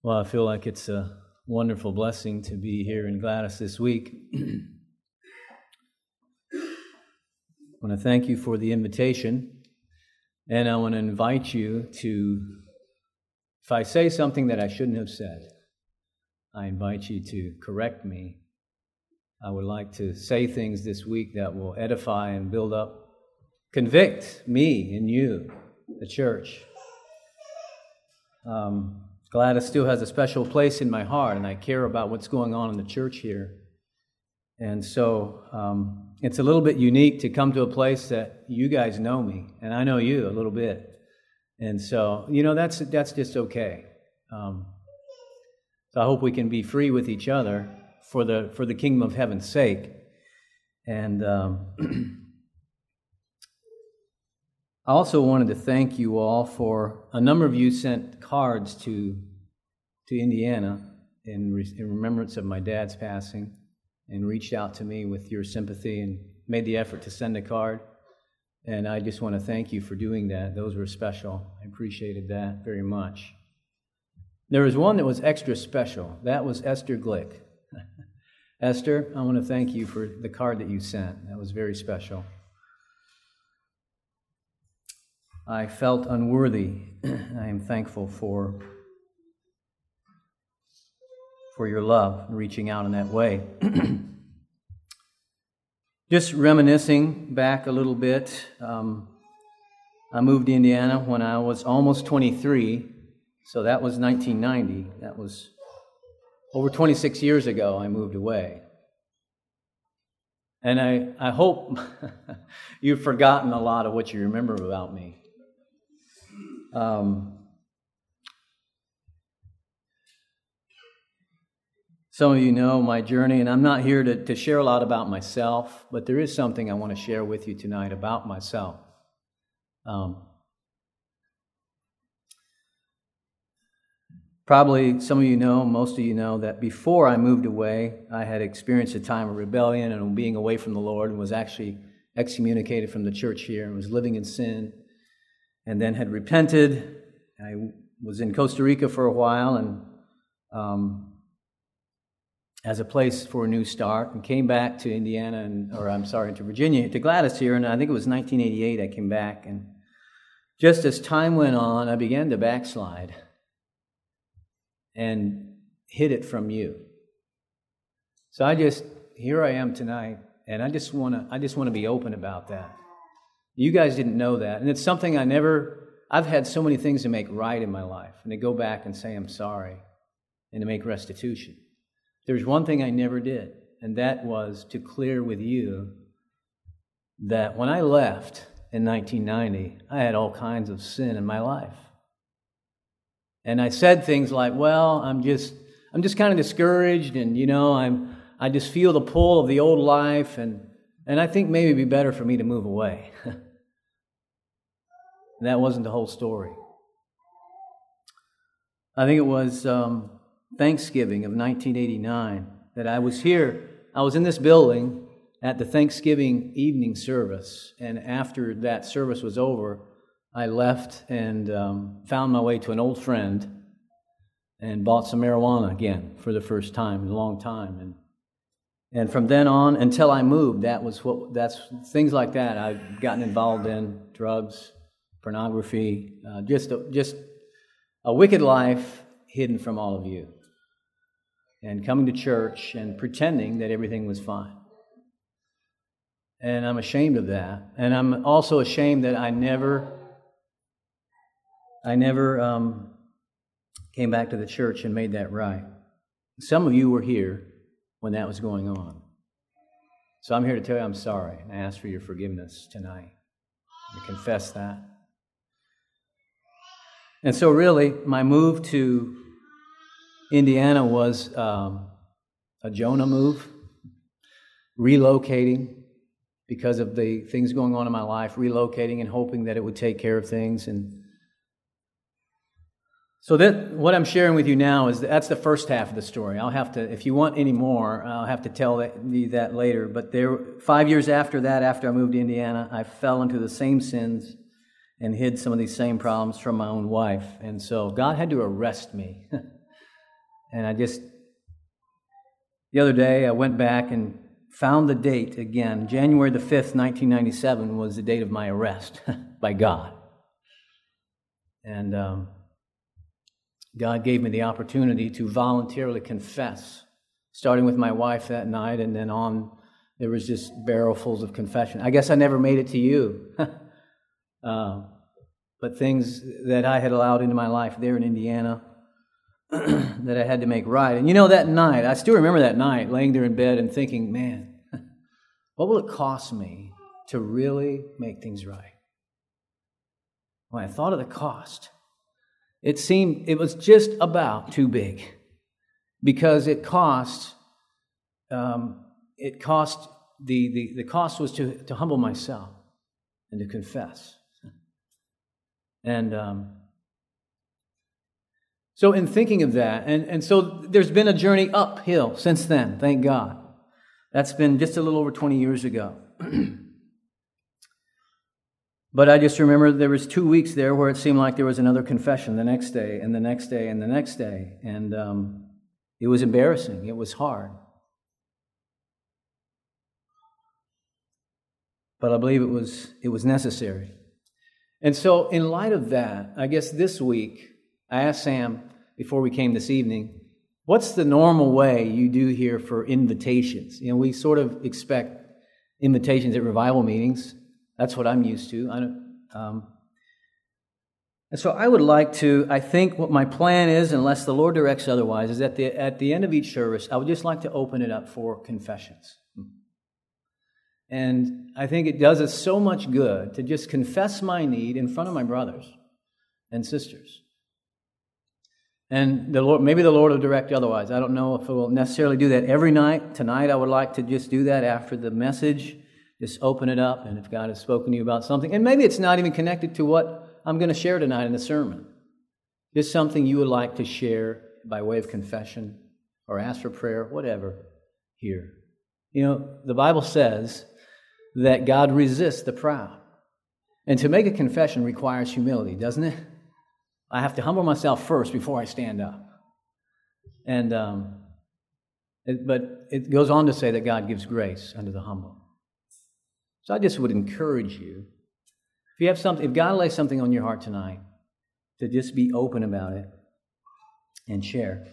Well, I feel like it's a wonderful blessing to be here in Gladys this week. I want to thank you for the invitation, and I want to invite you to, if I say something that I shouldn't have said, I invite you to correct me. I would like to say things this week that will edify and build up, convict me and you, the church. Um, Gladys still has a special place in my heart, and I care about what's going on in the church here. And so um, it's a little bit unique to come to a place that you guys know me, and I know you a little bit. And so, you know, that's, that's just okay. Um, so I hope we can be free with each other for the, for the kingdom of heaven's sake. And um, I also wanted to thank you all for a number of you sent cards to, to Indiana in, re- in remembrance of my dad's passing and reached out to me with your sympathy and made the effort to send a card. And I just want to thank you for doing that. Those were special. I appreciated that very much. There was one that was extra special. That was Esther Glick. Esther, I want to thank you for the card that you sent. That was very special. I felt unworthy. I am thankful for, for your love and reaching out in that way. Just reminiscing back a little bit, um, I moved to Indiana when I was almost 23, so that was 1990. That was over 26 years ago, I moved away. And I, I hope you've forgotten a lot of what you remember about me. Um, some of you know my journey, and I'm not here to, to share a lot about myself, but there is something I want to share with you tonight about myself. Um, Probably some of you know, most of you know, that before I moved away, I had experienced a time of rebellion and being away from the Lord and was actually excommunicated from the church here and was living in sin and then had repented. I was in Costa Rica for a while and um, as a place for a new start and came back to Indiana and or I'm sorry to Virginia to Gladys here and I think it was 1988 I came back and just as time went on I began to backslide and hid it from you. So I just here I am tonight and I just want to I just want to be open about that. You guys didn't know that. And it's something I never, I've had so many things to make right in my life and to go back and say I'm sorry and to make restitution. There's one thing I never did, and that was to clear with you that when I left in 1990, I had all kinds of sin in my life. And I said things like, well, I'm just, I'm just kind of discouraged and, you know, I'm, I just feel the pull of the old life and, and I think maybe it'd be better for me to move away. And that wasn't the whole story. I think it was um, Thanksgiving of 1989 that I was here. I was in this building at the Thanksgiving evening service. And after that service was over, I left and um, found my way to an old friend and bought some marijuana again for the first time in a long time. And, and from then on until I moved, that was what, that's things like that I've gotten involved in drugs, pornography, uh, just, a, just a wicked life hidden from all of you. And coming to church and pretending that everything was fine. And I'm ashamed of that. And I'm also ashamed that I never, I never um, came back to the church and made that right. Some of you were here when that was going on. So I'm here to tell you I'm sorry and I ask for your forgiveness tonight. To confess that. And so, really, my move to Indiana was um, a Jonah move, relocating because of the things going on in my life, relocating and hoping that it would take care of things. And so, that what I'm sharing with you now is that that's the first half of the story. I'll have to, if you want any more, I'll have to tell you that later. But there, five years after that, after I moved to Indiana, I fell into the same sins and hid some of these same problems from my own wife. And so God had to arrest me. And I just, the other day, I went back and found the date again. January the 5th, 1997 was the date of my arrest by God. And um, God gave me the opportunity to voluntarily confess, starting with my wife that night, and then on, there was just barrelfuls of confession. I guess I never made it to you. uh, but things that I had allowed into my life there in Indiana that I had to make right. And you know, that night, I still remember that night, laying there in bed and thinking, man, what will it cost me to really make things right? When I thought of the cost, it seemed it was just about too big because it cost um, it cost the, the, the cost was to, to humble myself and to confess and um, so in thinking of that and, and so there's been a journey uphill since then thank god that's been just a little over 20 years ago But I just remember there was two weeks there where it seemed like there was another confession the next day and the next day and the next day, and um, it was embarrassing. It was hard. But I believe it was it was necessary. And so, in light of that, I guess this week I asked Sam before we came this evening, what's the normal way you do here for invitations? You know, we sort of expect invitations at revival meetings that's what I'm used to. Um, and so I would like to, I think what my plan is, unless the Lord directs otherwise, is that the, at the end of each service, I would just like to open it up for confessions. And I think it does us so much good to just confess my need in front of my brothers and sisters. And the Lord, maybe the Lord will direct otherwise. I don't know if it will necessarily do that every night. Tonight, I would like to just do that after the message just open it up, and if God has spoken to you about something, and maybe it's not even connected to what I'm going to share tonight in the sermon, just something you would like to share by way of confession or ask for prayer, whatever, here. You know, the Bible says that God resists the proud. And to make a confession requires humility, doesn't it? I have to humble myself first before I stand up. And, um, it, but it goes on to say that God gives grace unto the humble. So I just would encourage you, if you have something, if God lays something on your heart tonight, to just be open about it and share.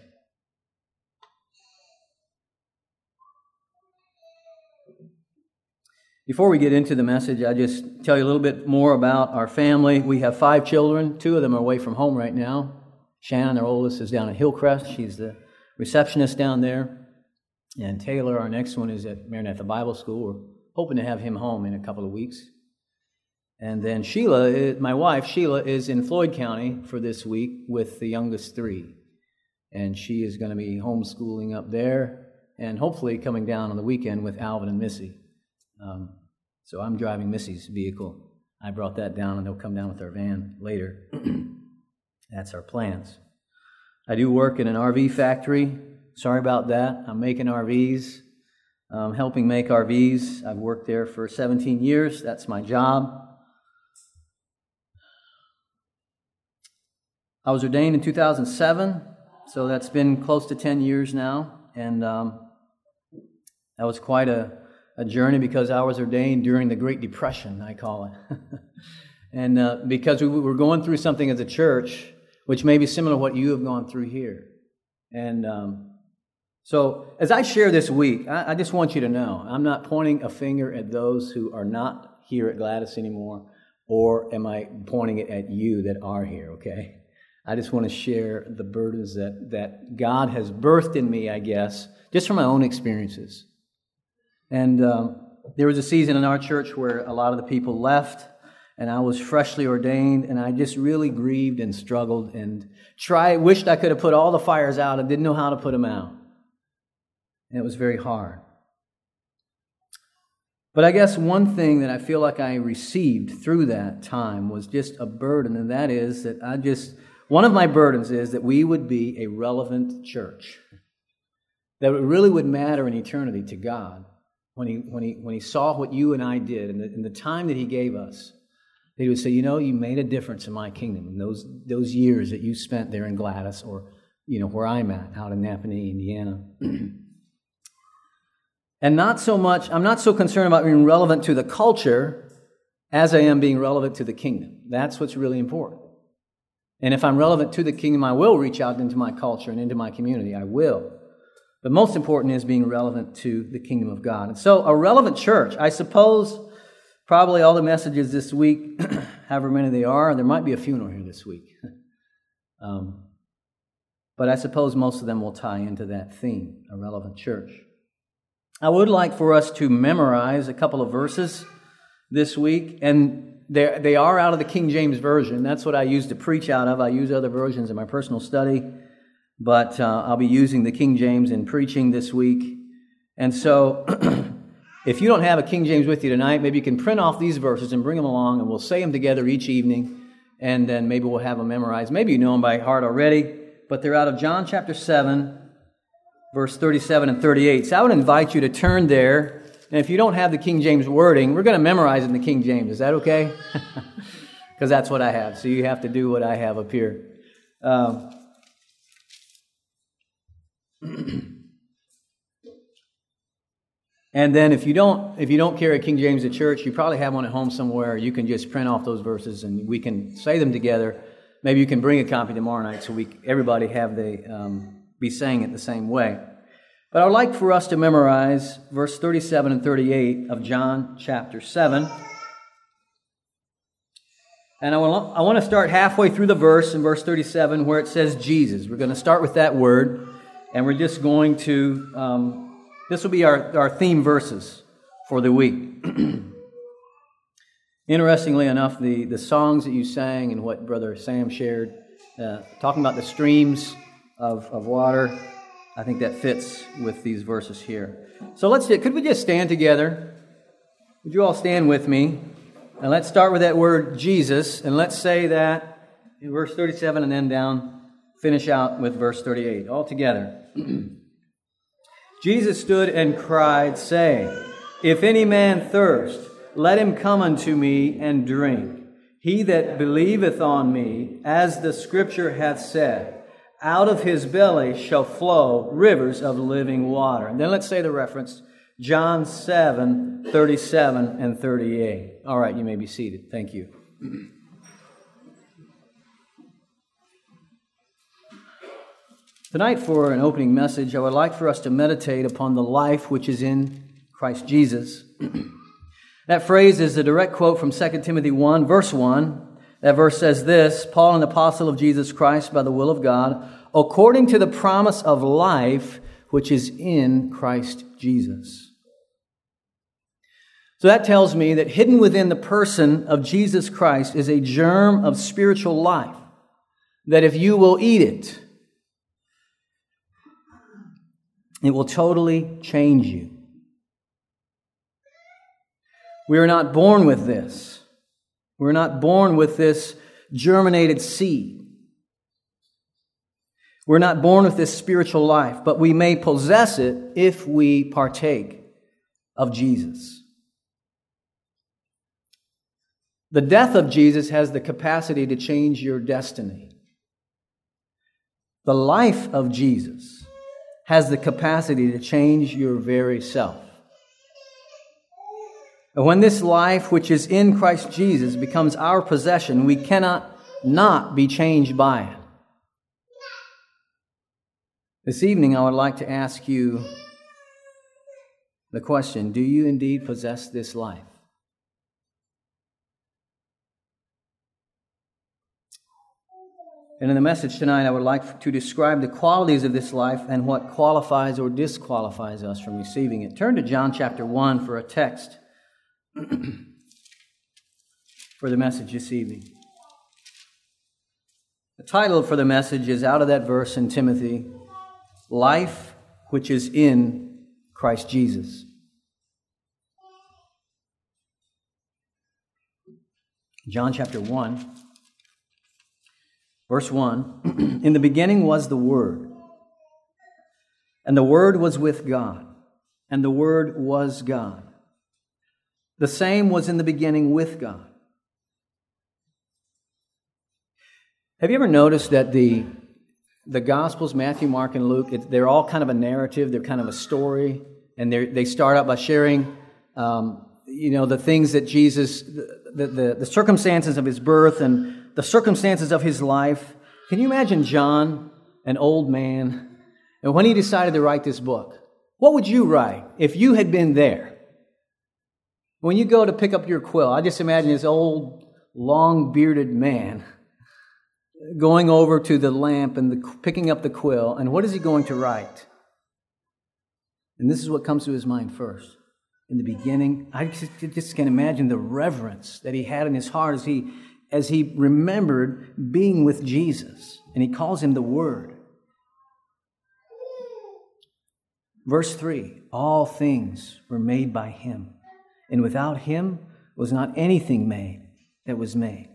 Before we get into the message, I just tell you a little bit more about our family. We have five children. Two of them are away from home right now. Shannon, our oldest, is down at Hillcrest. She's the receptionist down there. And Taylor, our next one, is at Maranatha Bible School We're hoping to have him home in a couple of weeks. And then Sheila, uh, my wife, Sheila, is in Floyd County for this week with the youngest three. And she is going to be homeschooling up there and hopefully coming down on the weekend with Alvin and Missy. Um, so I'm driving Missy's vehicle. I brought that down and they'll come down with our van later. That's our plans. I do work in an RV factory. Sorry about that. I'm making RVs um, helping make RVs. I've worked there for 17 years. That's my job. I was ordained in 2007, so that's been close to 10 years now. And um, that was quite a, a journey because I was ordained during the Great Depression, I call it. and uh, because we were going through something as a church, which may be similar to what you have gone through here. And um, so, as I share this week, I, I, just want you to know I'm not pointing a finger at those who are not here at Gladys anymore, or am I pointing it at you that are here, okay? I just want to share the burdens that, that God has birthed in me, I guess, just from my own experiences. And um, there was a season in our church where a lot of the people left, and I was freshly ordained, and I just really grieved and struggled and tried, wished I could have put all the fires out and didn't know how to put them out and it was very hard. But I guess one thing that I feel like I received through that time was just a burden, and that is that I just, one of my burdens is that we would be a relevant church. That it really would matter in eternity to God when He, when he, when he saw what you and I did and the, and the time that He gave us. That He would say, You know, you made a difference in my kingdom in those, those years that you spent there in Gladys or you know, where I'm at, out in Nappanee, Indiana. and not so much, I'm not so concerned about being relevant to the culture as I am being relevant to the kingdom. That's what's really important. And if I'm relevant to the kingdom, I will reach out into my culture and into my community. I will. But most important is being relevant to the kingdom of God. And so, a relevant church, I suppose probably all the messages this week, however many they are, there might be a funeral here this week. um, but I suppose most of them will tie into that theme, a relevant church. I would like for us to memorize a couple of verses this week, and they are out of the King James Version. That's what I use to preach out of. I use other versions in my personal study, but uh, I'll be using the King James in preaching this week. And so, if you don't have a King James with you tonight, maybe you can print off these verses and bring them along, and we'll say them together each evening, and then maybe we'll have them memorized. Maybe you know them by heart already but they're out of John chapter 7, verse 37 and 38. So I would invite you to turn there. And if you don't have the King James wording, we're going to memorize in the King James. Is that okay? Because that's what I have. So you have to do what I have up here. Um, And then if you don't if you don't carry a King James at church, you probably have one at home somewhere. You can just print off those verses and we can say them together Maybe you can bring a copy tomorrow night so we everybody have the um, be saying it the same way. But I would like for us to memorize verse 37 and 38 of John chapter 7. And I want, I want to start halfway through the verse in verse 37 where it says Jesus. We're going to start with that word, and we're just going to, um, this will be our, our theme verses for the week. Interestingly enough, the, the songs that you sang and what Brother Sam shared, uh, talking about the streams of, of water, I think that fits with these verses here. So let's, could we just stand together? Would you all stand with me? And let's start with that word Jesus, and let's say that in verse 37 and then down, finish out with verse 38. All together. Jesus stood and cried, saying, If any man thirst, let him come unto me and drink. He that believeth on me, as the scripture hath said, out of his belly shall flow rivers of living water. And then let's say the reference John 7 37 and 38. All right, you may be seated. Thank you. Tonight, for an opening message, I would like for us to meditate upon the life which is in Christ Jesus. That phrase is a direct quote from 2 Timothy 1, verse 1. That verse says this Paul, an apostle of Jesus Christ by the will of God, according to the promise of life which is in Christ Jesus. So that tells me that hidden within the person of Jesus Christ is a germ of spiritual life. That if you will eat it, it will totally change you. We are not born with this. We're not born with this germinated seed. We're not born with this spiritual life, but we may possess it if we partake of Jesus. The death of Jesus has the capacity to change your destiny. The life of Jesus has the capacity to change your very self. And when this life which is in Christ Jesus becomes our possession, we cannot not be changed by it. This evening, I would like to ask you the question Do you indeed possess this life? And in the message tonight, I would like to describe the qualities of this life and what qualifies or disqualifies us from receiving it. Turn to John chapter 1 for a text for the message this evening. The title for the message is out of that verse in Timothy Life which is in Christ Jesus. John chapter 1, verse 1 In the beginning was the Word, and the Word was with God, and the Word was God. The same was in the beginning with God. Have you ever noticed that the the Gospels, Matthew, Mark, and Luke, it, they're all kind of a narrative, they're kind of a story, and they start out by sharing, um, you know, the things that Jesus, the, the, the circumstances of his birth and the circumstances of his life. Can you imagine John, an old man, and when he decided to write this book? What would you write if you had been there? When you go to pick up your quill, I just imagine this old, long bearded man going over to the lamp and the, picking up the quill, and what is he going to write? And this is what comes to his mind first. In the beginning, I just, just can imagine the reverence that he had in his heart as he, as he remembered being with Jesus, and he calls him the Word. Verse 3 All things were made by him, and without him was not anything made that was made.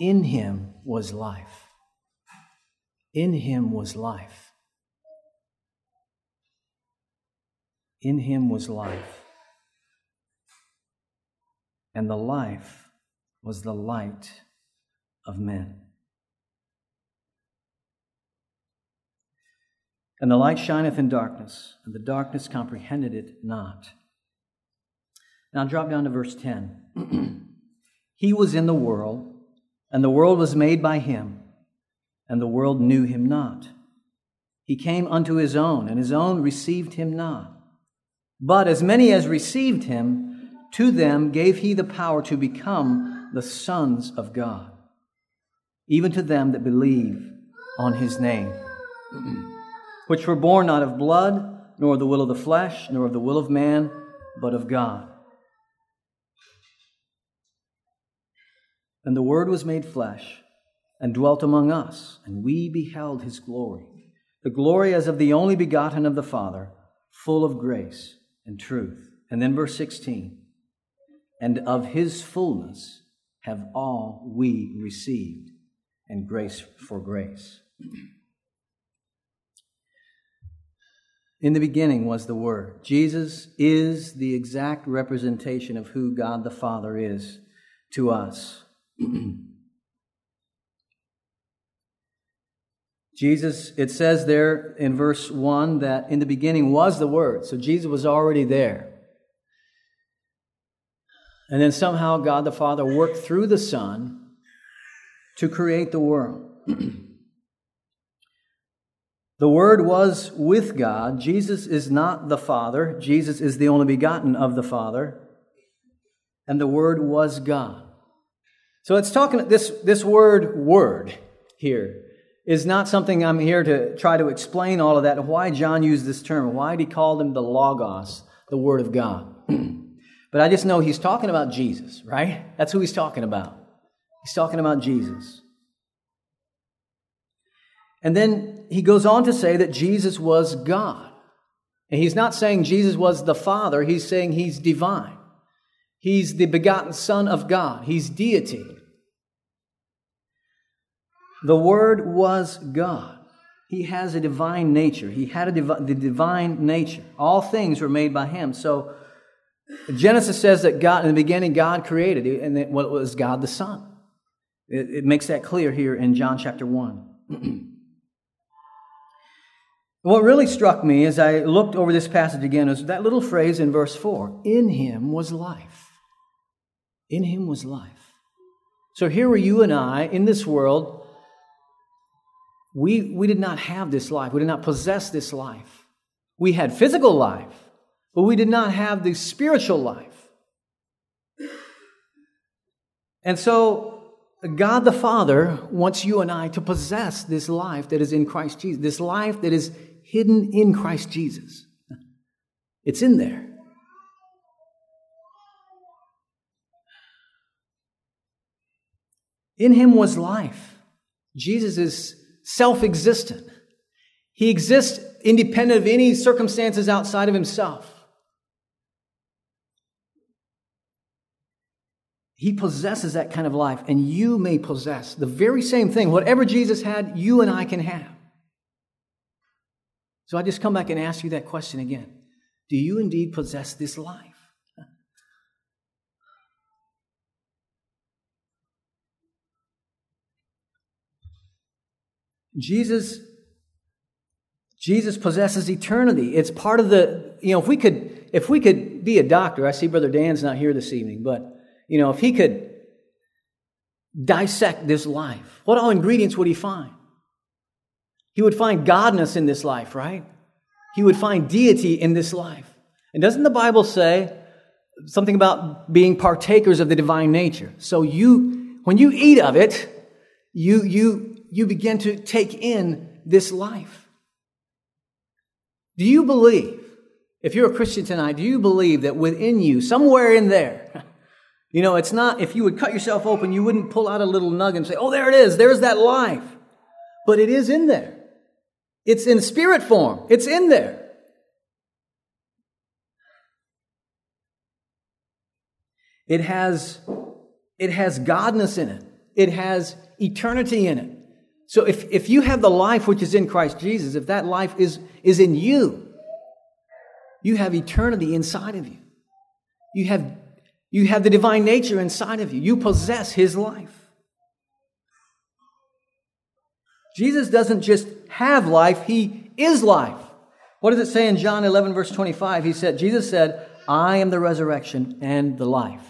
In him was life. In him was life. In him was life. And the life was the light of men. And the light shineth in darkness, and the darkness comprehended it not. Now drop down to verse 10. he was in the world and the world was made by him, and the world knew him not. He came unto his own, and his own received him not. But as many as received him, to them gave he the power to become the sons of God, even to them that believe on his name, which were born not of blood, nor of the will of the flesh, nor of the will of man, but of God. And the Word was made flesh and dwelt among us, and we beheld his glory, the glory as of the only begotten of the Father, full of grace and truth. And then verse 16, and of his fullness have all we received, and grace for grace. In the beginning was the Word. Jesus is the exact representation of who God the Father is to us. Jesus, it says there in verse 1 that in the beginning was the Word. So Jesus was already there. And then somehow God the Father worked through the Son to create the world. the Word was with God. Jesus is not the Father, Jesus is the only begotten of the Father. And the Word was God. So it's talking, this, this word, word, here, is not something I'm here to try to explain all of that, why John used this term, why did he call him the Logos, the Word of God. but I just know he's talking about Jesus, right? That's who he's talking about. He's talking about Jesus. And then he goes on to say that Jesus was God. And he's not saying Jesus was the Father, he's saying he's divine. He's the begotten Son of God, he's deity. The Word was God. He has a divine nature. He had a the divine nature. All things were made by Him. So Genesis says that God, in the beginning, God created, and it was God the Son. It, it makes that clear here in John chapter 1. what really struck me as I looked over this passage again is that little phrase in verse 4 In Him was life. In Him was life. So here were you and I in this world we, we did not have this life. We did not possess this life. We had physical life, but we did not have the spiritual life. And so, God the Father wants you and I to possess this life that is in Christ Jesus, this life that is hidden in Christ Jesus. It's in there. In him was life. Jesus is self existent. He exists independent of any circumstances outside of himself. He possesses that kind of life, and you may possess the very same thing. Whatever Jesus had, you and I can have. So I just come back and ask you that question again Do you indeed possess this life? Jesus Jesus possesses eternity. It's part of the, you know, if we could if we could be a doctor, I see Brother Dan's not here this evening, but you know, if he could dissect this life, what all ingredients would he find? He would find godness in this life, right? He would find deity in this life. And doesn't the Bible say something about being partakers of the divine nature? So you, when you eat of it, you, you, you begin to take in this life. Do you believe, if you're a Christian tonight, do you believe that within you, somewhere in there, you know, it's not, if you would cut yourself open, you wouldn't pull out a little nug and say, oh, there it is, there's that life. But it is in there. It's in spirit form, it's in there. It has, it has godness in it. It has eternity in it. So if, if you have the life which is in Christ Jesus, if that life is, is in you, you have eternity inside of you. You have, you have the divine nature inside of you. You possess his life. Jesus doesn't just have life, he is life. What does it say in John 11, verse 25? He said, Jesus said, I am the resurrection and the life.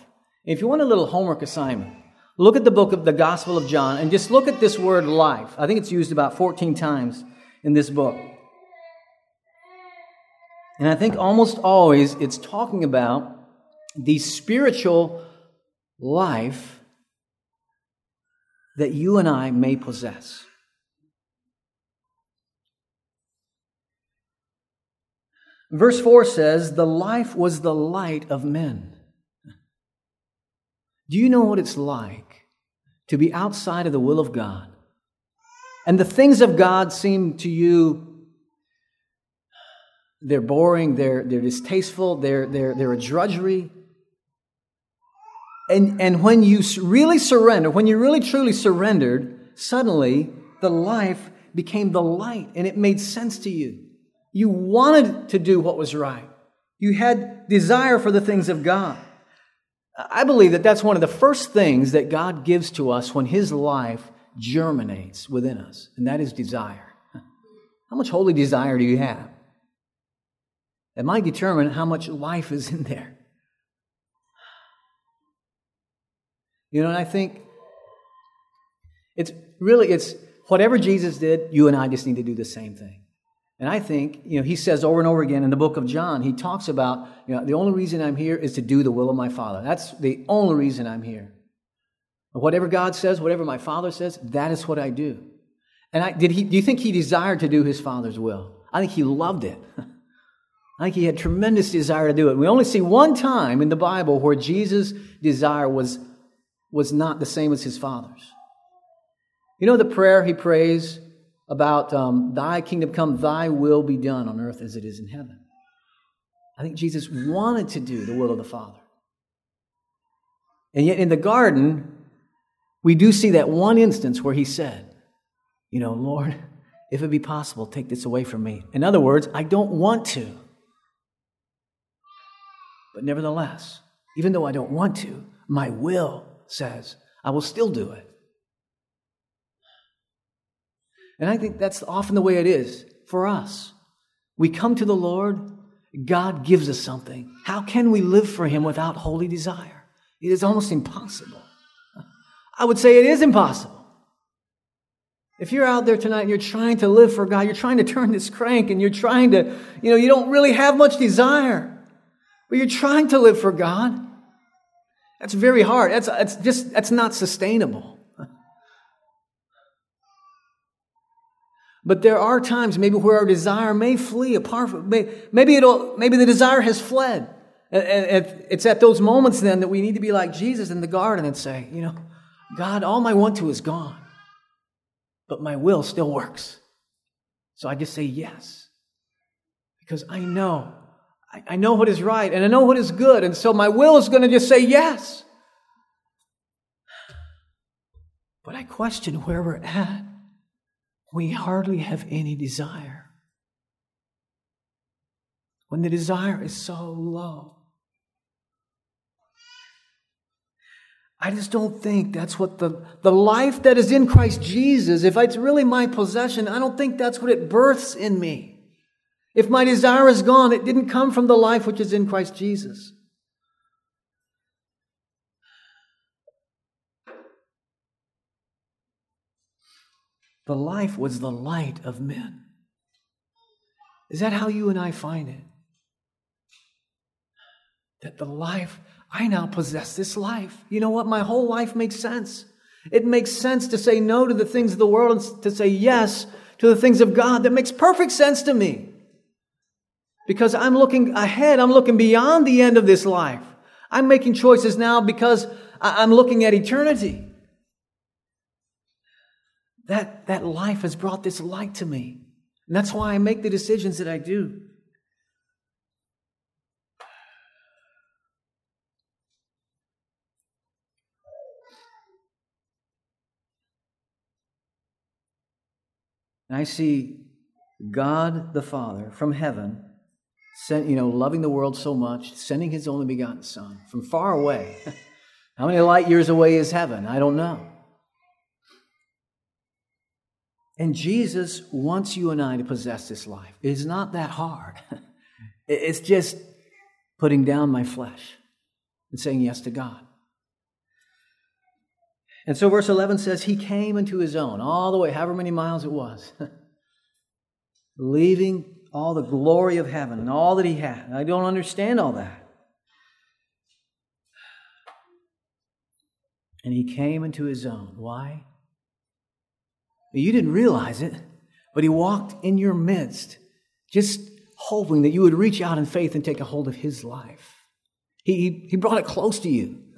If you want a little homework assignment, Look at the book of the Gospel of John and just look at this word life. I think it's used about 14 times in this book. And I think almost always it's talking about the spiritual life that you and I may possess. Verse 4 says, The life was the light of men. Do you know what it's like to be outside of the will of God? And the things of God seem to you, they're boring, they're, they're distasteful, they're, they're, they're a drudgery. And, and when you really surrender, when you really truly surrendered, suddenly the life became the light and it made sense to you. You wanted to do what was right. You had desire for the things of God. I believe that that's one of the first things that God gives to us when His life germinates within us, and that is desire. How much holy desire do you have? It might determine how much life is in there. You know, and I think it's really it's whatever Jesus did, you and I just need to do the same thing. And I think, you know, he says over and over again in the book of John, he talks about, you know, the only reason I'm here is to do the will of my Father. That's the only reason I'm here. Whatever God says, whatever my Father says, that is what I do. And I, did he, do you think he desired to do his Father's will? I think he loved it. I think he had tremendous desire to do it. We only see one time in the Bible where Jesus' desire was, was not the same as his Father's. You know the prayer he prays about um, thy kingdom come, thy will be done on earth as it is in heaven. I think Jesus wanted to do the will of the Father. And yet in the garden, we do see that one instance where he said, You know, Lord, if it be possible, take this away from me. In other words, I don't want to. But nevertheless, even though I don't want to, my will says I will still do it. And I think that's often the way it is for us. We come to the Lord, God gives us something. How can we live for Him without holy desire? It is almost impossible. I would say it is impossible. If you're out there tonight and you're trying to live for God, you're trying to turn this crank and you're trying to, you know, you don't really have much desire, but you're trying to live for God. That's very hard. That's, that's just, that's not sustainable. But there are times maybe where our desire may flee apart from, maybe it'll, maybe the desire has fled. It's at those moments then that we need to be like Jesus in the garden and say, you know, God, all my want to is gone, but my will still works. So I just say yes. Because I know, I know what is right and I know what is good. And so my will is going to just say yes. But I question where we're at we hardly have any desire. When the desire is so low. I just don't think that's what the, the life that is in Christ Jesus, if it's really my possession, I don't think that's what it births in me. If my desire is gone, it didn't come from the life which is in Christ Jesus. The life was the light of men. Is that how you and I find it? That the life, I now possess this life. You know what? My whole life makes sense. It makes sense to say no to the things of the world and to say yes to the things of God. That makes perfect sense to me. Because I'm looking ahead, I'm looking beyond the end of this life. I'm making choices now because I'm looking at eternity. That, that life has brought this light to me. And that's why I make the decisions that I do. And I see God the Father from heaven, sent, you know, loving the world so much, sending his only begotten Son from far away. How many light years away is heaven? I don't know. And Jesus wants you and I to possess this life. It is not that hard. It's just putting down my flesh and saying yes to God. And so verse 11 says, He came into His own, all the way, however many miles it was, leaving all the glory of heaven and all that He had. I don't understand all that. And He came into His own. Why? You didn't realize it, but He walked in your midst, just hoping that you would reach out in faith and take a hold of His life. He, he brought it close to you.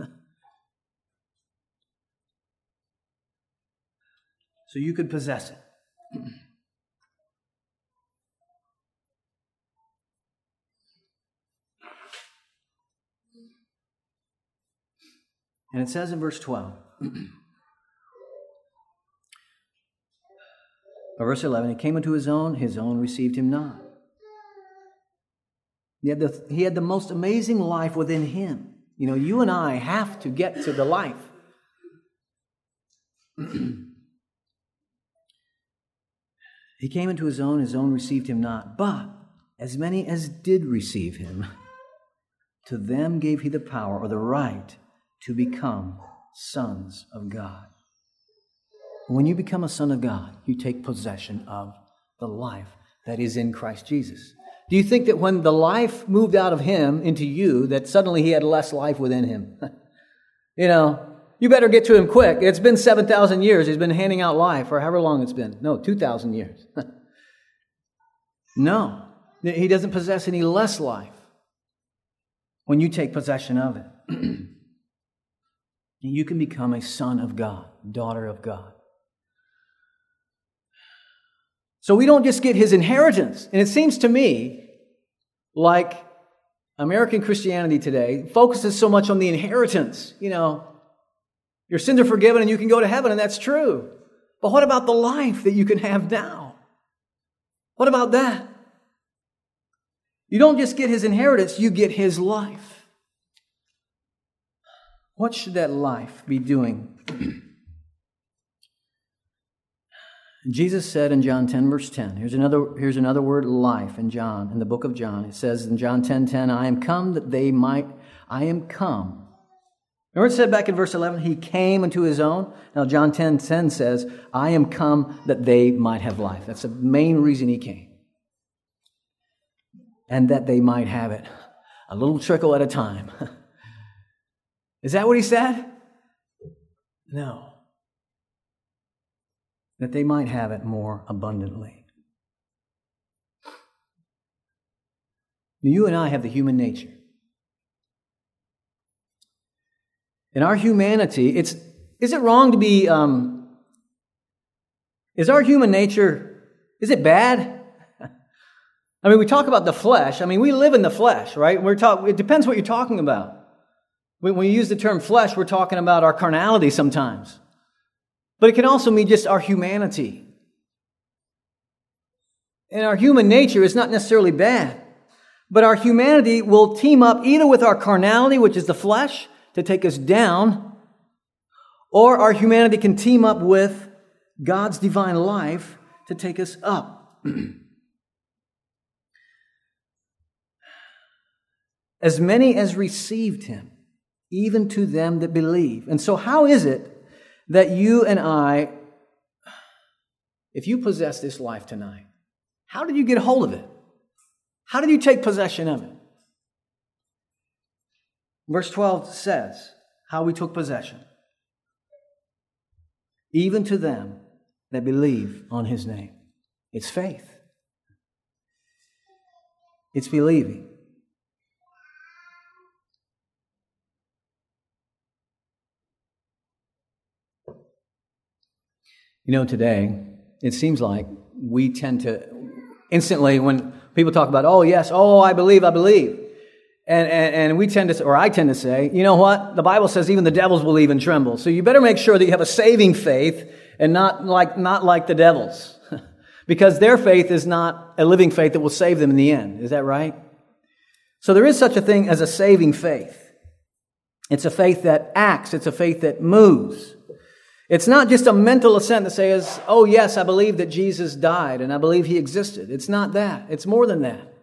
so you could possess it. And it says in verse 12 Verse 11, he came into his own, his own received him not. He had, the, he had the most amazing life within him. You know, you and I have to get to the life. he came into his own, his own received him not. But as many as did receive him, to them gave he the power or the right to become sons of God. When you become a son of God, you take possession of the life that is in Christ Jesus. Do you think that when the life moved out of him into you, that suddenly he had less life within him? you know, you better get to him quick. It's been 7,000 years. He's been handing out life, for however long it's been. No, 2,000 years. no, he doesn't possess any less life when you take possession of it. you can become a son of God, daughter of God. So we don't just get his inheritance. And it seems to me like American Christianity today focuses so much on the inheritance. You know, your sins are forgiven and you can go to heaven, and that's true. But what about the life that you can have now? What about that? You don't just get his inheritance, you get his life. What should that life be doing? Jesus said in John 10, verse 10, here's another, here's another word, life, in John, in the book of John. It says in John 10, 10, I am come that they might, I am come. Remember it said back in verse 11, he came into his own? Now John 10, 10 says, I am come that they might have life. That's the main reason he came. And that they might have it. A little trickle at a time. Is that what he said? No that they might have it more abundantly. You and I have the human nature. In our humanity, it's is it wrong to be um, is our human nature is it bad? I mean, we talk about the flesh. I mean, we live in the flesh, right? We're talk, it depends what you're talking about. When we use the term flesh, we're talking about our carnality sometimes. But it can also mean just our humanity. And our human nature is not necessarily bad. But our humanity will team up either with our carnality, which is the flesh, to take us down, or our humanity can team up with God's divine life to take us up. as many as received him, even to them that believe. And so, how is it that you and I, if you possess this life tonight, how did you get hold of it? How did you take possession of it? Verse 12 says how we took possession. Even to them that believe on his name. It's faith, it's believing. You know, today, it seems like we tend to instantly, when people talk about, oh, yes, oh, I believe, I believe. And, and, and, we tend to, or I tend to say, you know what? The Bible says even the devils believe and tremble. So you better make sure that you have a saving faith and not like, not like the devils. because their faith is not a living faith that will save them in the end. Is that right? So there is such a thing as a saving faith. It's a faith that acts. It's a faith that moves. It's not just a mental assent that says, oh, yes, I believe that Jesus died and I believe he existed. It's not that. It's more than that.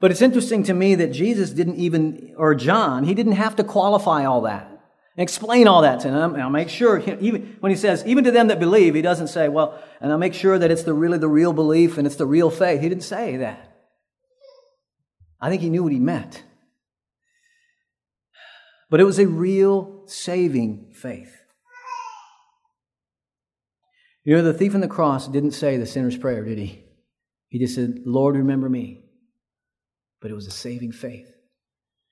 But it's interesting to me that Jesus didn't even, or John, he didn't have to qualify all that and explain all that to them. And I'll make sure, even when he says, even to them that believe, he doesn't say, well, and I'll make sure that it's the really the real belief and it's the real faith. He didn't say that. I think he knew what he meant. But it was a real saving faith. You know, the thief on the cross didn't say the sinner's prayer, did he? He just said, Lord, remember me. But it was a saving faith.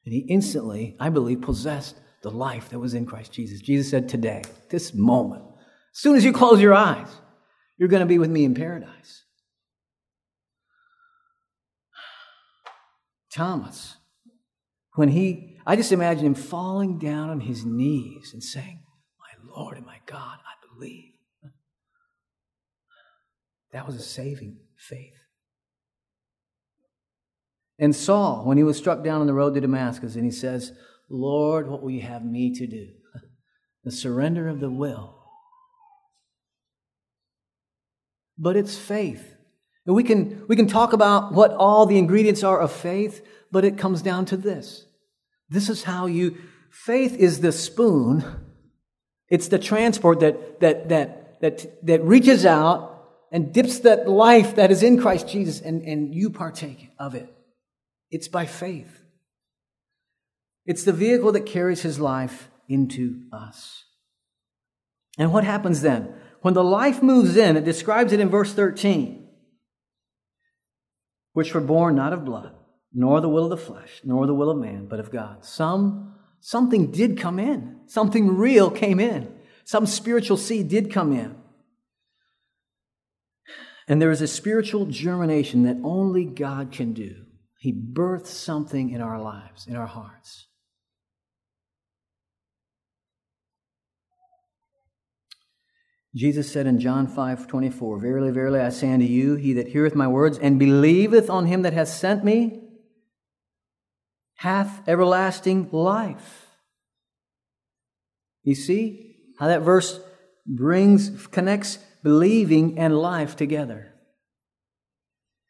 And he instantly, I believe, possessed the life that was in Christ Jesus. Jesus said, Today, this moment, as soon as you close your eyes, you're going to be with me in paradise. Thomas, when he, I just imagine him falling down on his knees and saying, My Lord and my God, I believe. That was a saving faith. And Saul, when he was struck down on the road to Damascus, and he says, Lord, what will you have me to do? The surrender of the will. But it's faith. And we can, we can talk about what all the ingredients are of faith, but it comes down to this. This is how you, faith is the spoon, it's the transport that, that, that, that, that reaches out and dips that life that is in Christ Jesus and, and you partake of it. It's by faith. It's the vehicle that carries his life into us. And what happens then? When the life moves in, it describes it in verse 13, which were born not of blood, nor the will of the flesh, nor the will of man, but of God. Some, something did come in. Something real came in. Some spiritual seed did come in. And there is a spiritual germination that only God can do. He births something in our lives, in our hearts. Jesus said in John 5 24, Verily, verily, I say unto you, he that heareth my words and believeth on him that hath sent me hath everlasting life. You see how that verse brings, connects believing, and life together.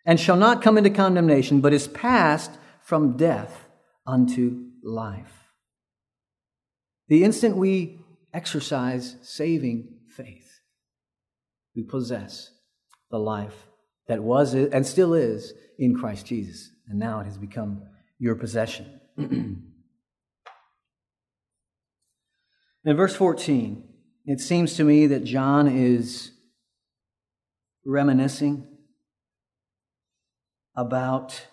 And shall not come into condemnation, but is passed from death unto life. The instant we exercise saving faith, we possess the life that was and still is in Christ Jesus. And now it has become your possession. in verse 14, it seems to me that John is reminiscing about.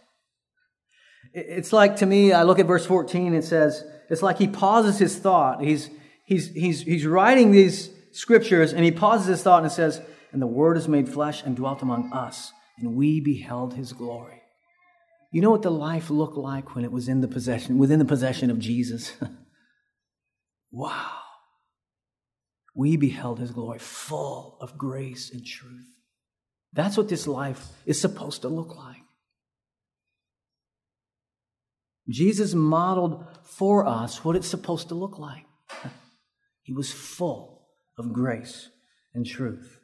It's like to me, I look at verse 14, it says, it's like he pauses his thought. He's, he's, he's, he's writing these scriptures and he pauses his thought and says, And the word is made flesh and dwelt among us, and we beheld his glory. You know what the life looked like when it was in the possession, within the possession of Jesus? wow. We beheld his glory full of grace and truth. That's what this life is supposed to look like. Jesus modeled for us what it's supposed to look like. He was full of grace and truth.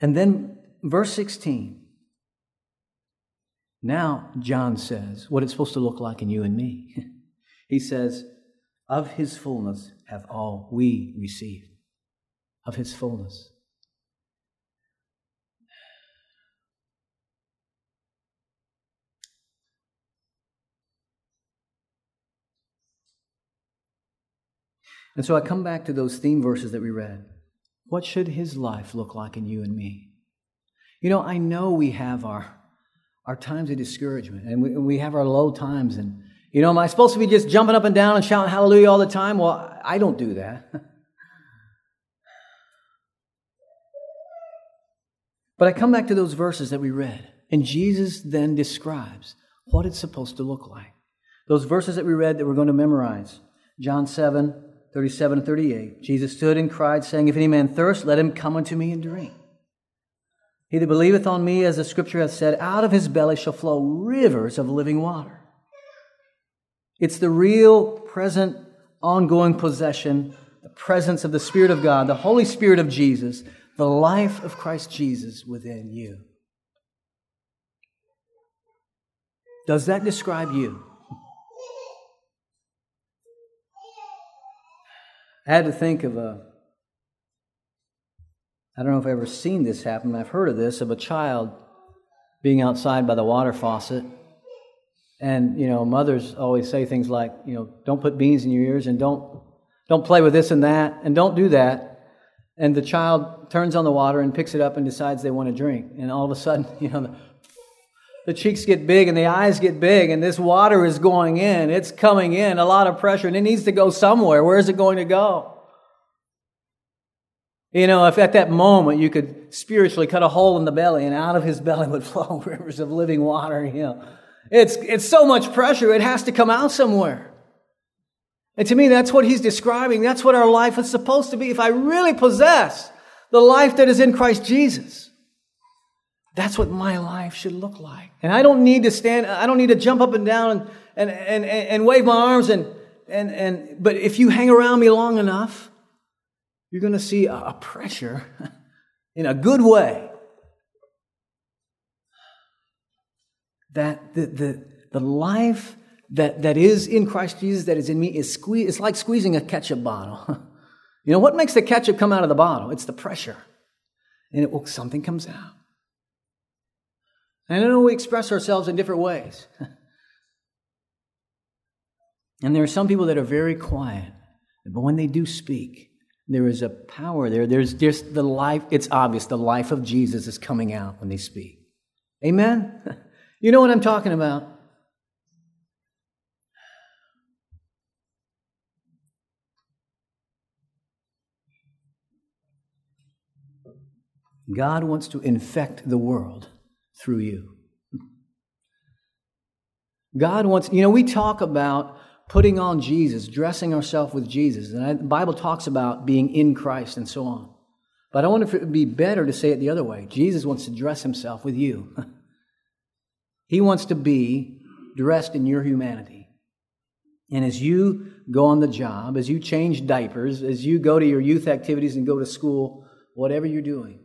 And then verse 16. Now, John says what it's supposed to look like in you and me. he says, Of his fullness have all we received. Of his fullness. And so I come back to those theme verses that we read. What should his life look like in you and me? You know, I know we have our, our times of discouragement and we, we have our low times. And, you know, am I supposed to be just jumping up and down and shouting hallelujah all the time? Well, I don't do that. but I come back to those verses that we read. And Jesus then describes what it's supposed to look like. Those verses that we read that we're going to memorize John 7, 37 and 38. Jesus stood and cried, saying, If any man thirst, let him come unto me and drink. He that believeth on me, as the scripture hath said, out of his belly shall flow rivers of living water. It's the real, present, ongoing possession, the presence of the Spirit of God, the Holy Spirit of Jesus, the life of Christ Jesus within you. Does that describe you? I had to think of a, I don't know if I've ever seen this happen, I've heard of this, of a child being outside by the water faucet. And, you know, mothers always say things like, you know, don't put beans in your ears and don't, don't play with this and that and don't do that. And the child turns on the water and picks it up and decides they want to drink. And all of a sudden, you know, the, cheeks get big and the eyes get big and this water is going in. It's coming in, a lot of pressure, and it needs to go somewhere. Where is it going to go? You know, if at that moment you could spiritually cut a hole in the belly and out of his belly would flow rivers of living water, you know, it's, it's so much pressure, it has to come out somewhere. And to me, that's what he's describing. That's what our life is supposed to be. If I really possess the life that is in Christ Jesus, that's what my life should look like. And I don't need to stand, I don't need to jump up and down and, and, and, and wave my arms and, and, and, but if you hang around me long enough, you're going to see a, pressure in a good way that the, the, the life that, that is in Christ Jesus, that is in me, is squeeze, it's like squeezing a ketchup bottle. you know, what makes the ketchup come out of the bottle? It's the pressure. And it will, something comes out. And I know we express ourselves in different ways. and there are some people that are very quiet, but when they do speak, there is a power there. There's just the life, it's obvious, the life of Jesus is coming out when they speak. Amen? You know what I'm talking about? God wants to infect the world through you. God wants, you know, we talk about putting on Jesus, dressing ourselves with Jesus, and the Bible talks about being in Christ and so on. But I wonder if it would be better to say it the other way. Jesus wants to dress himself with you. he wants to be dressed in your humanity. And as you go on the job, as you change diapers, as you go to your youth activities and go to school, whatever you're doing,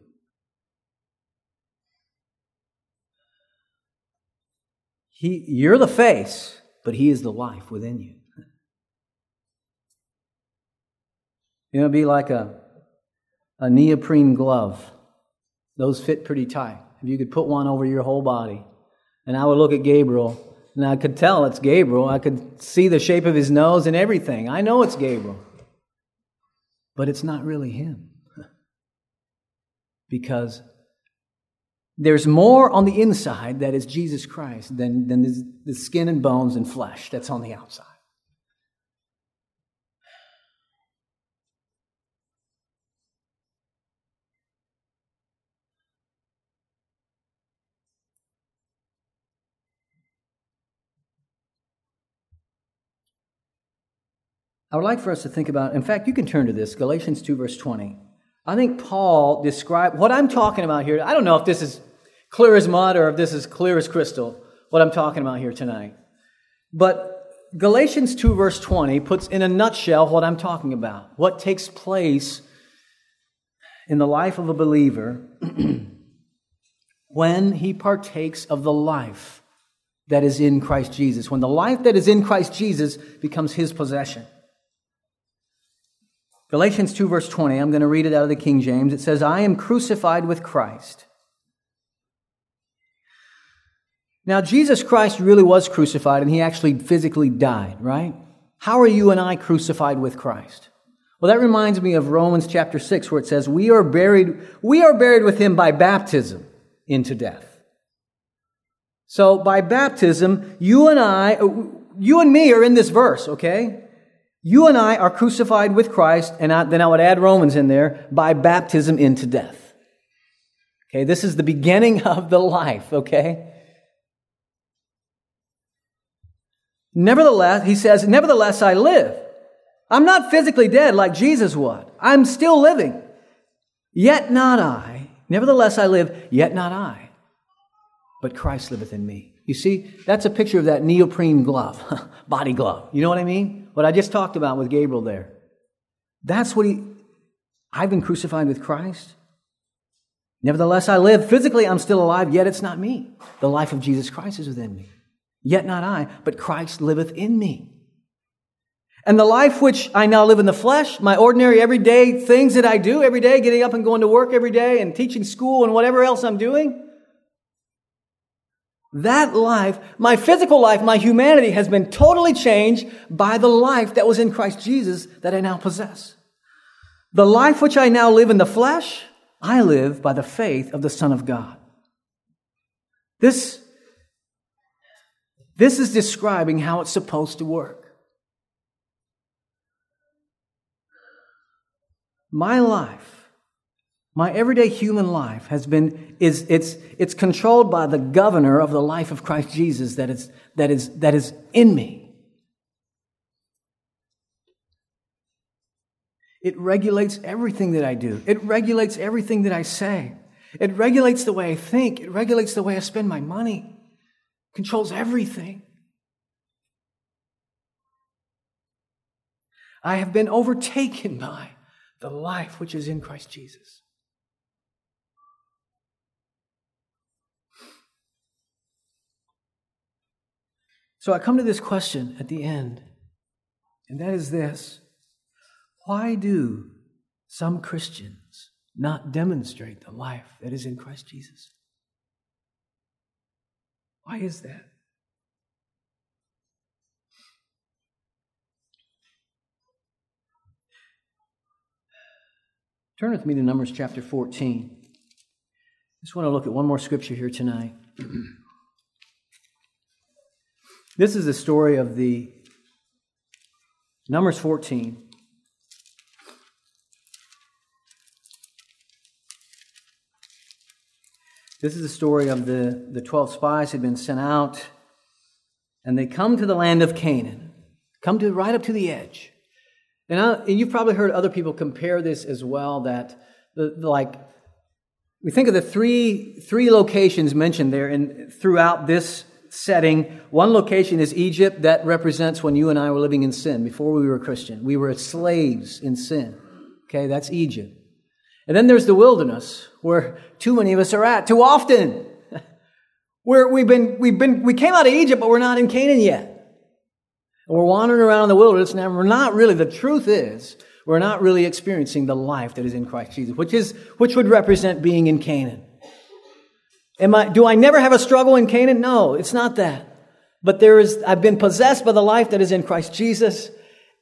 He, you're the face, but He is the life within you. You know, it'd be like a, a neoprene glove. Those fit pretty tight. If you could put one over your whole body. And I would look at Gabriel, and I could tell it's Gabriel. I could see the shape of his nose and everything. I know it's Gabriel. But it's not really him. Because there's more on the inside that is Jesus Christ than, than the skin and bones and flesh that's on the outside. I would like for us to think about, in fact, you can turn to this, Galatians 2, verse 20. I think Paul described what I'm talking about here. I don't know if this is clear as mud or if this is clear as crystal, what I'm talking about here tonight. But Galatians 2, verse 20, puts in a nutshell what I'm talking about. What takes place in the life of a believer when he partakes of the life that is in Christ Jesus. When the life that is in Christ Jesus becomes his possession. Galatians 2, verse 20, I'm going to read it out of the King James. It says, I am crucified with Christ. Now, Jesus Christ really was crucified and he actually physically died, right? How are you and I crucified with Christ? Well, that reminds me of Romans chapter 6 where it says, "We are buried we are buried with him by baptism into death." So, by baptism, you and I uh, you and me are in this verse, okay? You and I are crucified with Christ, and I, then I would add Romans in there, by baptism into death. Okay, this is the beginning of the life, okay? Nevertheless, he says, Nevertheless, I live. I'm not physically dead like Jesus was. I'm still living. Yet not I. Nevertheless, I live, yet not I. But Christ liveth in me. You see, that's a picture of that neoprene glove, body glove. You know what I mean? What I just talked about with Gabriel there. That's what he, I've been crucified with Christ. Nevertheless, I live. Physically, I'm still alive, yet it's not me. The life of Jesus Christ is within me. Yet not I, but Christ liveth in me. And the life which I now live in the flesh, my ordinary everyday things that I do every day, getting up and going to work every day and teaching school and whatever else I'm doing, that life, my physical life, my humanity has been totally changed by the life that was in Christ Jesus that I now possess. The life which I now live in the flesh, I live by the faith of the Son of God. This this is describing how it's supposed to work. My life, my everyday human life has been, is, it's, it's controlled by the governor of the life of Christ Jesus that is, that is, that is in me. It regulates everything that I do. It regulates everything that I say. It regulates the way I think. It regulates the way I spend my money It controls everything. I have been overtaken by the life which is in Christ Jesus. So I come to this question at the end, and that is this Why do some Christians not demonstrate the life that is in Christ Jesus? Why is that? Turn with me to Numbers chapter 14. I Just want to look at one more scripture here tonight. this is the story of the Numbers 14. This is the story of the, the 12 spies who had been sent out, and they come to the land of Canaan, come to right up to the edge. And, I, and you've probably heard other people compare this as well that, the, the, like, we think of the three, three locations mentioned there in, throughout this setting. One location is Egypt, that represents when you and I were living in sin before we were Christian. We were slaves in sin. Okay, that's Egypt. And then there's the wilderness, where too many of us are at too often. where we've been, we've been, we came out of Egypt, but we're not in Canaan yet. And we're wandering around in the wilderness, Now we're not really, the truth is, we're not really experiencing the life that is in Christ Jesus, which is, which would represent being in Canaan. Am I, do I never have a struggle in Canaan? No, it's not that. But there is, I've been possessed by the life that is in Christ Jesus.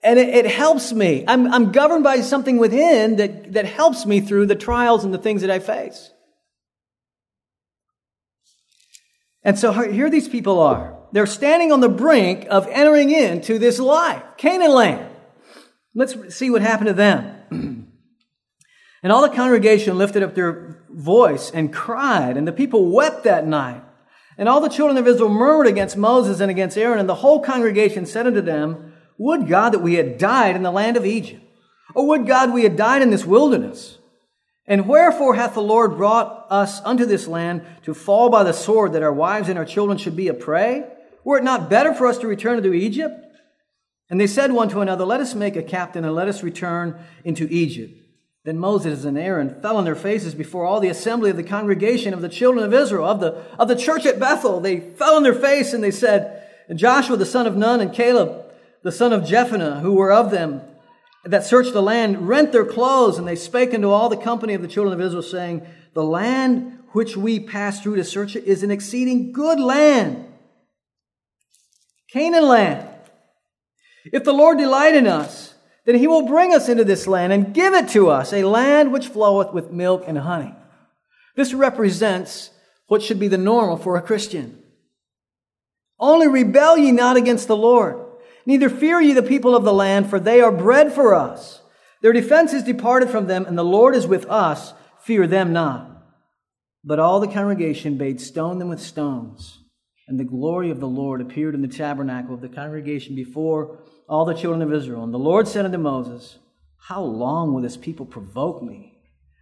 And it, it, helps me. I'm, I'm governed by something within that, that helps me through the trials and the things that I face. And so here these people are. They're standing on the brink of entering into this life, Canaan land. Let's see what happened to them. and all the congregation lifted up their voice and cried, and the people wept that night. And all the children of Israel murmured against Moses and against Aaron, and the whole congregation said unto them, would God that we had died in the land of Egypt. Or would God we had died in this wilderness. And wherefore hath the Lord brought us unto this land to fall by the sword that our wives and our children should be a prey? Were it not better for us to return into Egypt? And they said one to another, Let us make a captain and let us return into Egypt. Then Moses and Aaron fell on their faces before all the assembly of the congregation of the children of Israel, of the, of the church at Bethel. They fell on their face and they said, and Joshua the son of Nun and Caleb the son of Jephunneh, who were of them that searched the land, rent their clothes, and they spake unto all the company of the children of Israel, saying, The land which we passed through to search it is an exceeding good land. Canaan land. If the Lord delight in us, then he will bring us into this land and give it to us, a land which floweth with milk and honey. This represents what should be the normal for a Christian. Only rebel ye not against the Lord. Neither fear ye the people of the land, for they are bread for us. Their defense is departed from them, and the Lord is with us. Fear them not. But all the congregation bade stone them with stones. And the glory of the Lord appeared in the tabernacle of the congregation before all the children of Israel. And the Lord said unto Moses, How long will this people provoke me?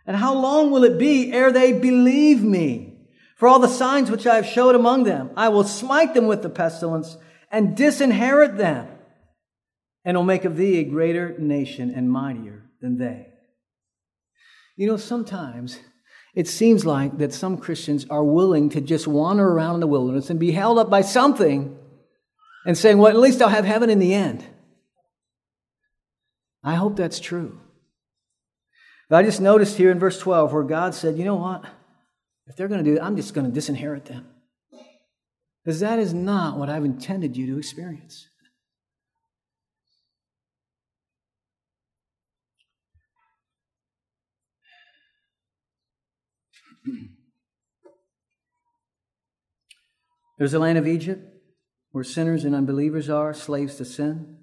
And how long will it be ere they believe me? For all the signs which I have showed among them, I will smite them with the pestilence and disinherit them, and will make of thee a greater nation and mightier than they. You know, sometimes it seems like that some Christians are willing to just wander around in the wilderness and be held up by something and saying, well, at least I'll have heaven in the end. I hope that's true. But I just noticed here in verse 12 where God said, you know what? If they're going to do that, I'm just going to disinherit them. Because that is not what I've intended you to experience. There's the land of Egypt where sinners and unbelievers are, slaves to sin.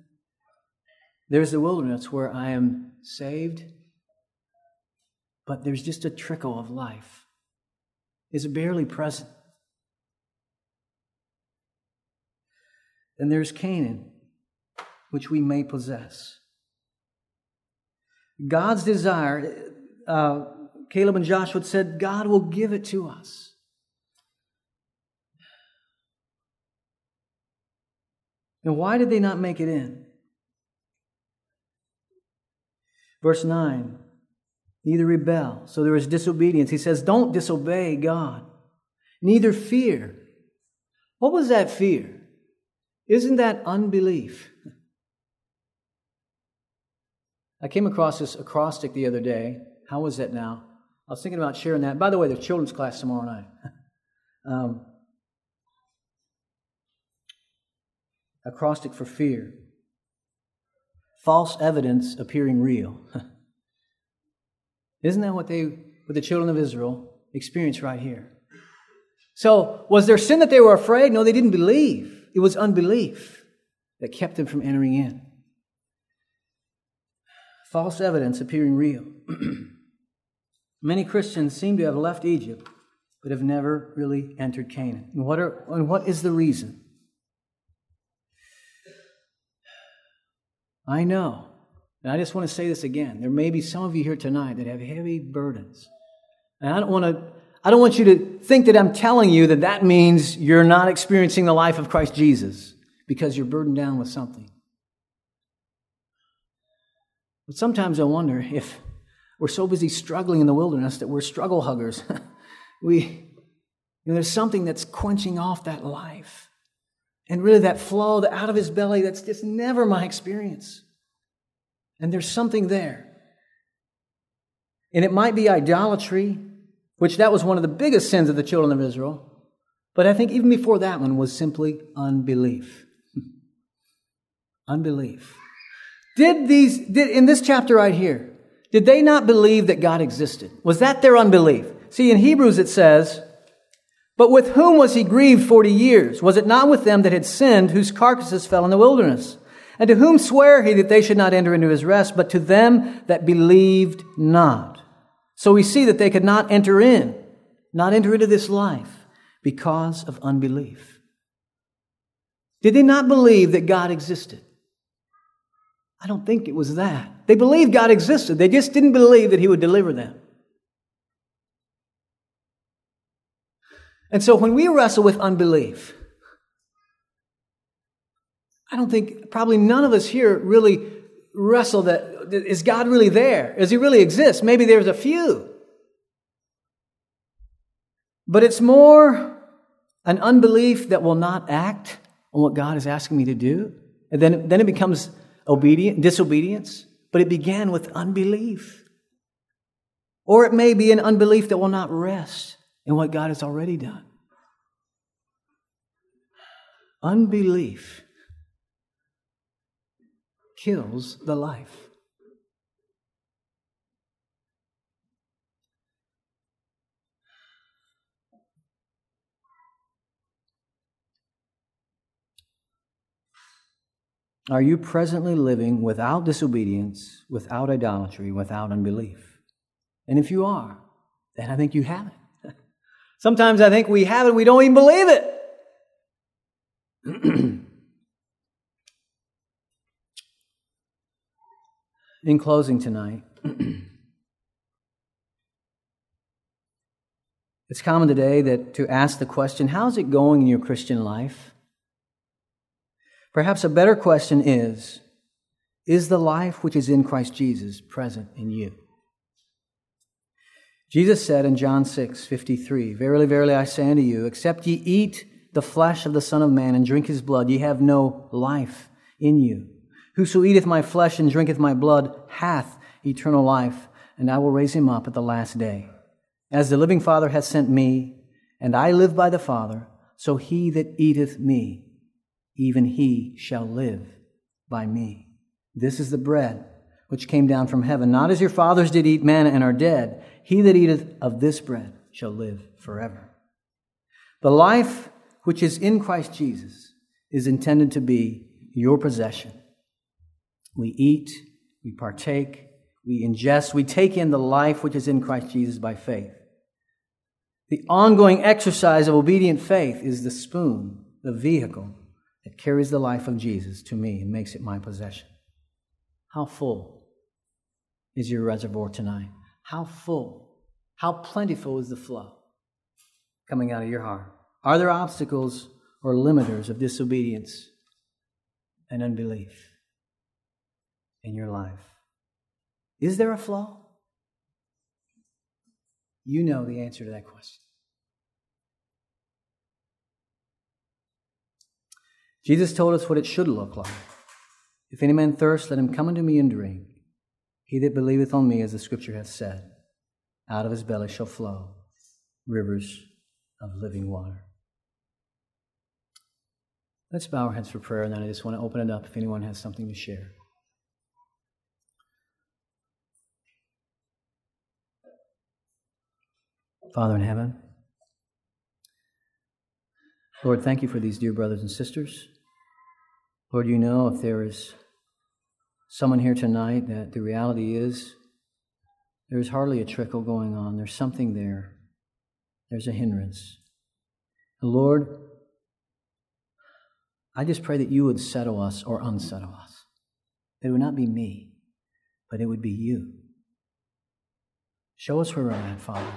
There's the wilderness where I am saved, but there's just a trickle of life It's barely present. And there's Canaan, which we may possess. God's desire, uh, Caleb and Joshua said, God will give it to us. And why did they not make it in? Verse 9 neither rebel. So there is disobedience. He says, Don't disobey God, neither fear. What was that fear? Isn't that unbelief? I came across this acrostic the other day. How was that now? I was thinking about sharing that. By the way, there's children's class tomorrow night. um, acrostic for fear. False evidence appearing real. Isn't that what they, what the children of Israel experienced right here? So, was there sin that they were afraid? No, they didn't believe. It was unbelief that kept them from entering in. False evidence appearing real. Many Christians seem to have left Egypt, but have never really entered Canaan. And what, are, and what is the reason? I know and I just want to say this again. There may be some of you here tonight that have heavy burdens. And I don't want to I don't want you to think that I'm telling you that that means you're not experiencing the life of Christ Jesus because you're burdened down with something. But sometimes I wonder if we're so busy struggling in the wilderness that we're struggle huggers. we, you know, there's something that's quenching off that life. And really, that flow out of his belly, that's just never my experience. And there's something there. And it might be idolatry, which that was one of the biggest sins of the children of Israel. But I think even before that one was simply unbelief. unbelief. Did these, did, in this chapter right here, did they not believe that God existed? Was that their unbelief? See, in Hebrews it says, But with whom was he grieved forty years? Was it not with them that had sinned, whose carcasses fell in the wilderness? And to whom sware he that they should not enter into his rest, but to them that believed not? So we see that they could not enter in, not enter into this life because of unbelief. Did they not believe that God existed? I don't think it was that. They believed God existed. They just didn't believe that he would deliver them. And so when we wrestle with unbelief, I don't think, probably none of us here really wrestle that, is God really there? Does he really exist? Maybe there's a few. But it's more an unbelief that will not act on what God is asking me to do. And then, then it becomes obedient, disobedience. But it began with unbelief. Or it may be an unbelief that will not rest in what God has already done. Unbelief kills the life. Are you presently living without disobedience, without idolatry, without unbelief? And if you are, then I think you have it. Sometimes I think we have it, we don't even believe it. In closing tonight, it's common today that to ask the question, how's it going in your Christian life? Perhaps a better question is Is the life which is in Christ Jesus present in you? Jesus said in John 6 53, Verily, verily, I say unto you, except ye eat the flesh of the Son of Man and drink his blood, ye have no life in you. Whoso eateth my flesh and drinketh my blood hath eternal life, and I will raise him up at the last day. As the living Father hath sent me, and I live by the Father, so he that eateth me even he shall live by me. This is the bread which came down from heaven, not as your fathers did eat manna and are dead. He that eateth of this bread shall live forever. The life which is in Christ Jesus is intended to be your possession. We eat, we partake, we ingest, we take in the life which is in Christ Jesus by faith. The ongoing exercise of obedient faith is the spoon, the vehicle that carries the life of Jesus to me and makes it my possession. How full is your reservoir tonight? How full, how plentiful is the flow coming out of your heart? Are there obstacles or limiters of disobedience and unbelief in your life? Is there a flaw? You know the answer to that question. Jesus told us what it should look like. If any man thirst, let him come unto me and drink. He that believeth on me, as the scripture hath said, out of his belly shall flow rivers of living water. Let's bow our heads for prayer, and then I just want to open it up if anyone has something to share. Father in heaven, Lord, thank you for these dear brothers and sisters. Lord, you know if there is someone here tonight that the reality is there's hardly a trickle going on. There's something there. There's a hindrance. Lord, I just pray that you would settle us or unsettle us. That it would not be me, but it would be you. Show us where we're at, Father.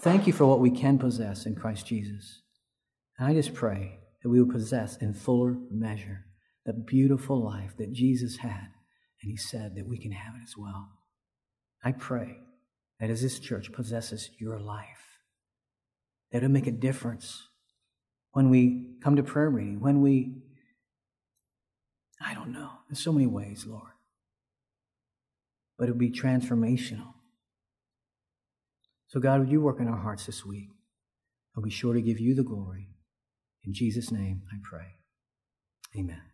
Thank you for what we can possess in Christ Jesus. And I just pray that we will possess in fuller measure the beautiful life that Jesus had, and he said that we can have it as well. I pray that as this church possesses your life, that it'll make a difference when we come to prayer meeting, when we, I don't know, there's so many ways, Lord, but it'll be transformational. So, God, would you work in our hearts this week? I'll be sure to give you the glory. In Jesus' name, I pray. Amen.